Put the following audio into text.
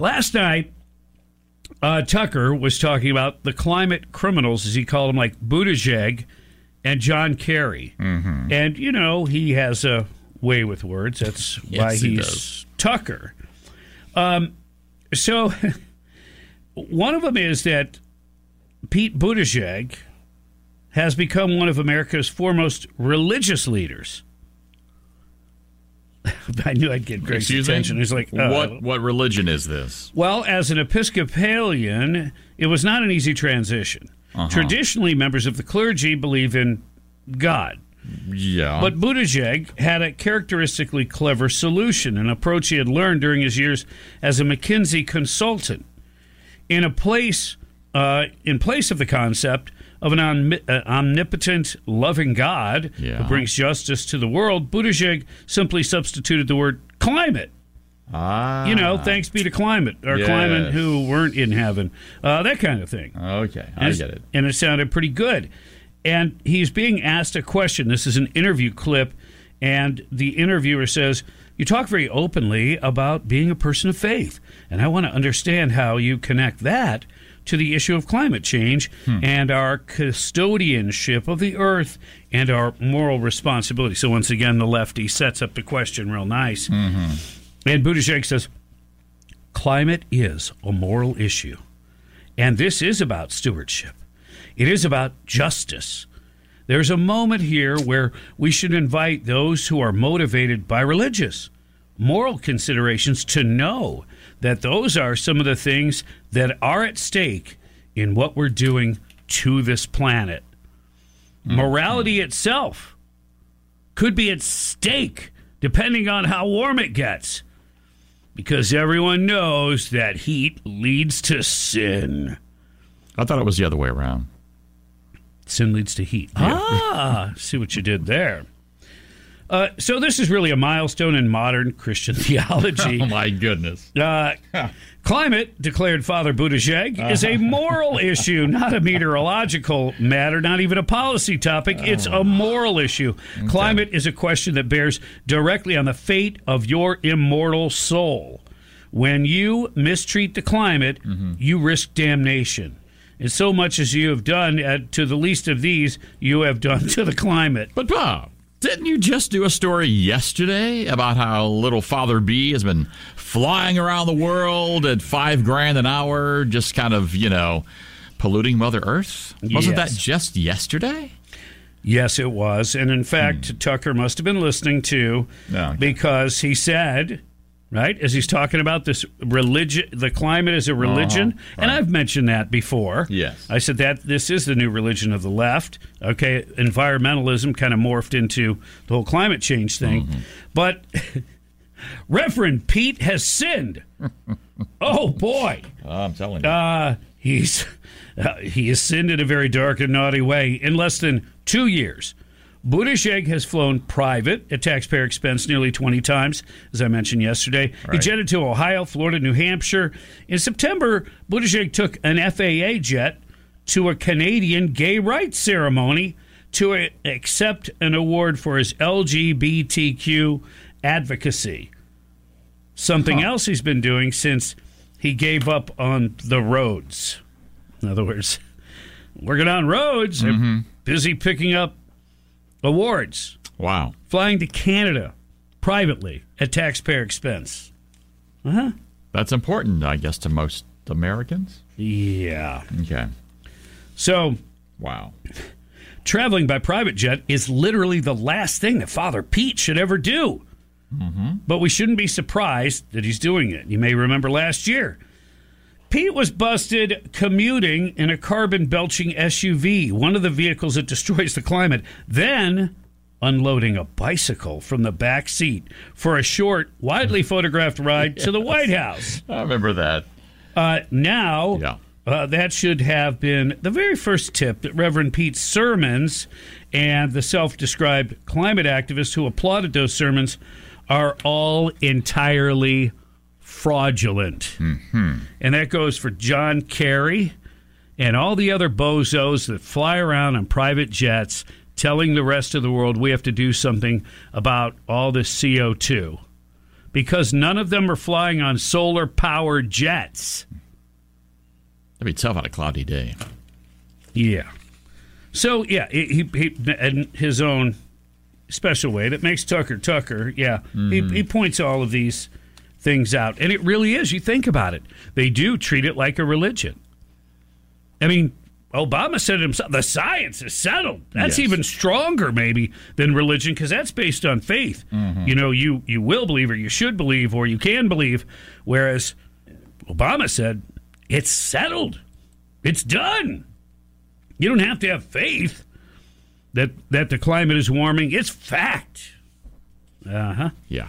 Last night, uh, Tucker was talking about the climate criminals, as he called them, like Buttigieg and John Kerry. Mm-hmm. And, you know, he has a way with words. That's Yes, why he he's. Tucker. Um, so, one of them is that Pete Buttigieg has become one of America's foremost religious leaders. I knew I'd get Greg's Excuse me? attention. He's like, uh, what what religion is this? well, as an Episcopalian, it was not an easy transition. Uh-huh. Traditionally, members of the clergy believe in God. Yeah. But Buttigieg had a characteristically clever solution, an approach he had learned during his years as a McKinsey consultant. In a place, uh, in place of the concept of an omni- uh, omnipotent, loving God Yeah. who brings justice to the world, Buttigieg simply substituted the word climate ah, you know, thanks be to climate or Yes. climate who weren't in heaven, uh, that kind of thing. Okay, I get it. And it sounded pretty good. And he's being asked a question. This is an interview clip, and the interviewer says, You talk very openly about being a person of faith, and I want to understand how you connect that to the issue of climate change Hmm. and our custodianship of the earth and our moral responsibility. So, once again, the lefty sets up the question real nice. Mm-hmm. And Buttigieg says, climate is a moral issue. And this is about stewardship. It is about justice. There's a moment here where we should invite those who are motivated by religious, moral considerations to know that those are some of the things that are at stake in what we're doing to this planet. Morality itself could be at stake depending on how warm it gets. Because everyone knows that heat leads to sin. I thought it was the other way around. Sin leads to heat. Ah, see what you did there. Uh, so this is really a milestone in modern Christian theology. Oh my goodness. Uh, climate, declared Father Buttigieg, is a moral issue, not a meteorological matter, not even a policy topic. It's a moral issue. Climate is a question that bears directly on the fate of your immortal soul. When you mistreat the climate, you risk damnation. And so much as you have done to the least of these, you have done to the climate. But Bob, didn't you just do a story yesterday about how little Father B has been flying around the world at five grand an hour, just kind of, you know, polluting Mother Earth? Wasn't that just yesterday? Yes, it was. And in fact, hmm. Tucker must have been listening to No, okay. because he said, right, as he's talking about this religion, the climate is a religion. And I've mentioned that before. Yes. I said that this is the new religion of the left. Okay. Environmentalism kind of morphed into the whole climate change thing. But Reverend Pete has sinned. oh, boy. Oh, I'm telling you. Uh, he's uh, he has sinned in a very dark and naughty way. In less than two years, Buttigieg has flown private at taxpayer expense nearly 20 times, as I mentioned yesterday. He jetted to Ohio, Florida, New Hampshire. In September, Buttigieg took an FAA jet to a Canadian gay rights ceremony to a- accept an award for his LGBTQ advocacy. Something else he's been doing since he gave up on the roads. In other words, working on roads, and mm-hmm. busy picking up awards, wow. flying to Canada privately at taxpayer expense. Uh huh. That's important, I guess, to most Americans. Yeah. Okay. So Wow. traveling by private jet is literally the last thing that Father Pete should ever do. But we shouldn't be surprised that he's doing it. You may remember last year. Pete was busted commuting in a carbon belching SUV, one of the vehicles that destroys the climate, then unloading a bicycle from the back seat for a short, widely photographed ride to the White House. I remember that. Uh, now, Yeah. uh, that should have been the very first tip that Reverend Pete's sermons and the self described climate activists who applauded those sermons are all entirely fraudulent. Mm-hmm. And that goes for John Kerry and all the other bozos that fly around on private jets telling the rest of the world we have to do something about all this CO2 because none of them are flying on solar powered jets. That'd be tough on a cloudy day. Yeah. So yeah, he, he, he in his own special way that makes Tucker Tucker. Yeah, he, mm-hmm. he points all of these things out, and it really is. You think about it; they do treat it like a religion. I mean, Obama said it himself. The science is settled. That's Yes. even stronger, maybe, than religion because that's based on faith. You know, you you will believe, or you should believe, or you can believe. Whereas Obama said it's settled. It's done. You don't have to have faith that that the climate is warming. It's fact. Uh huh. Yeah.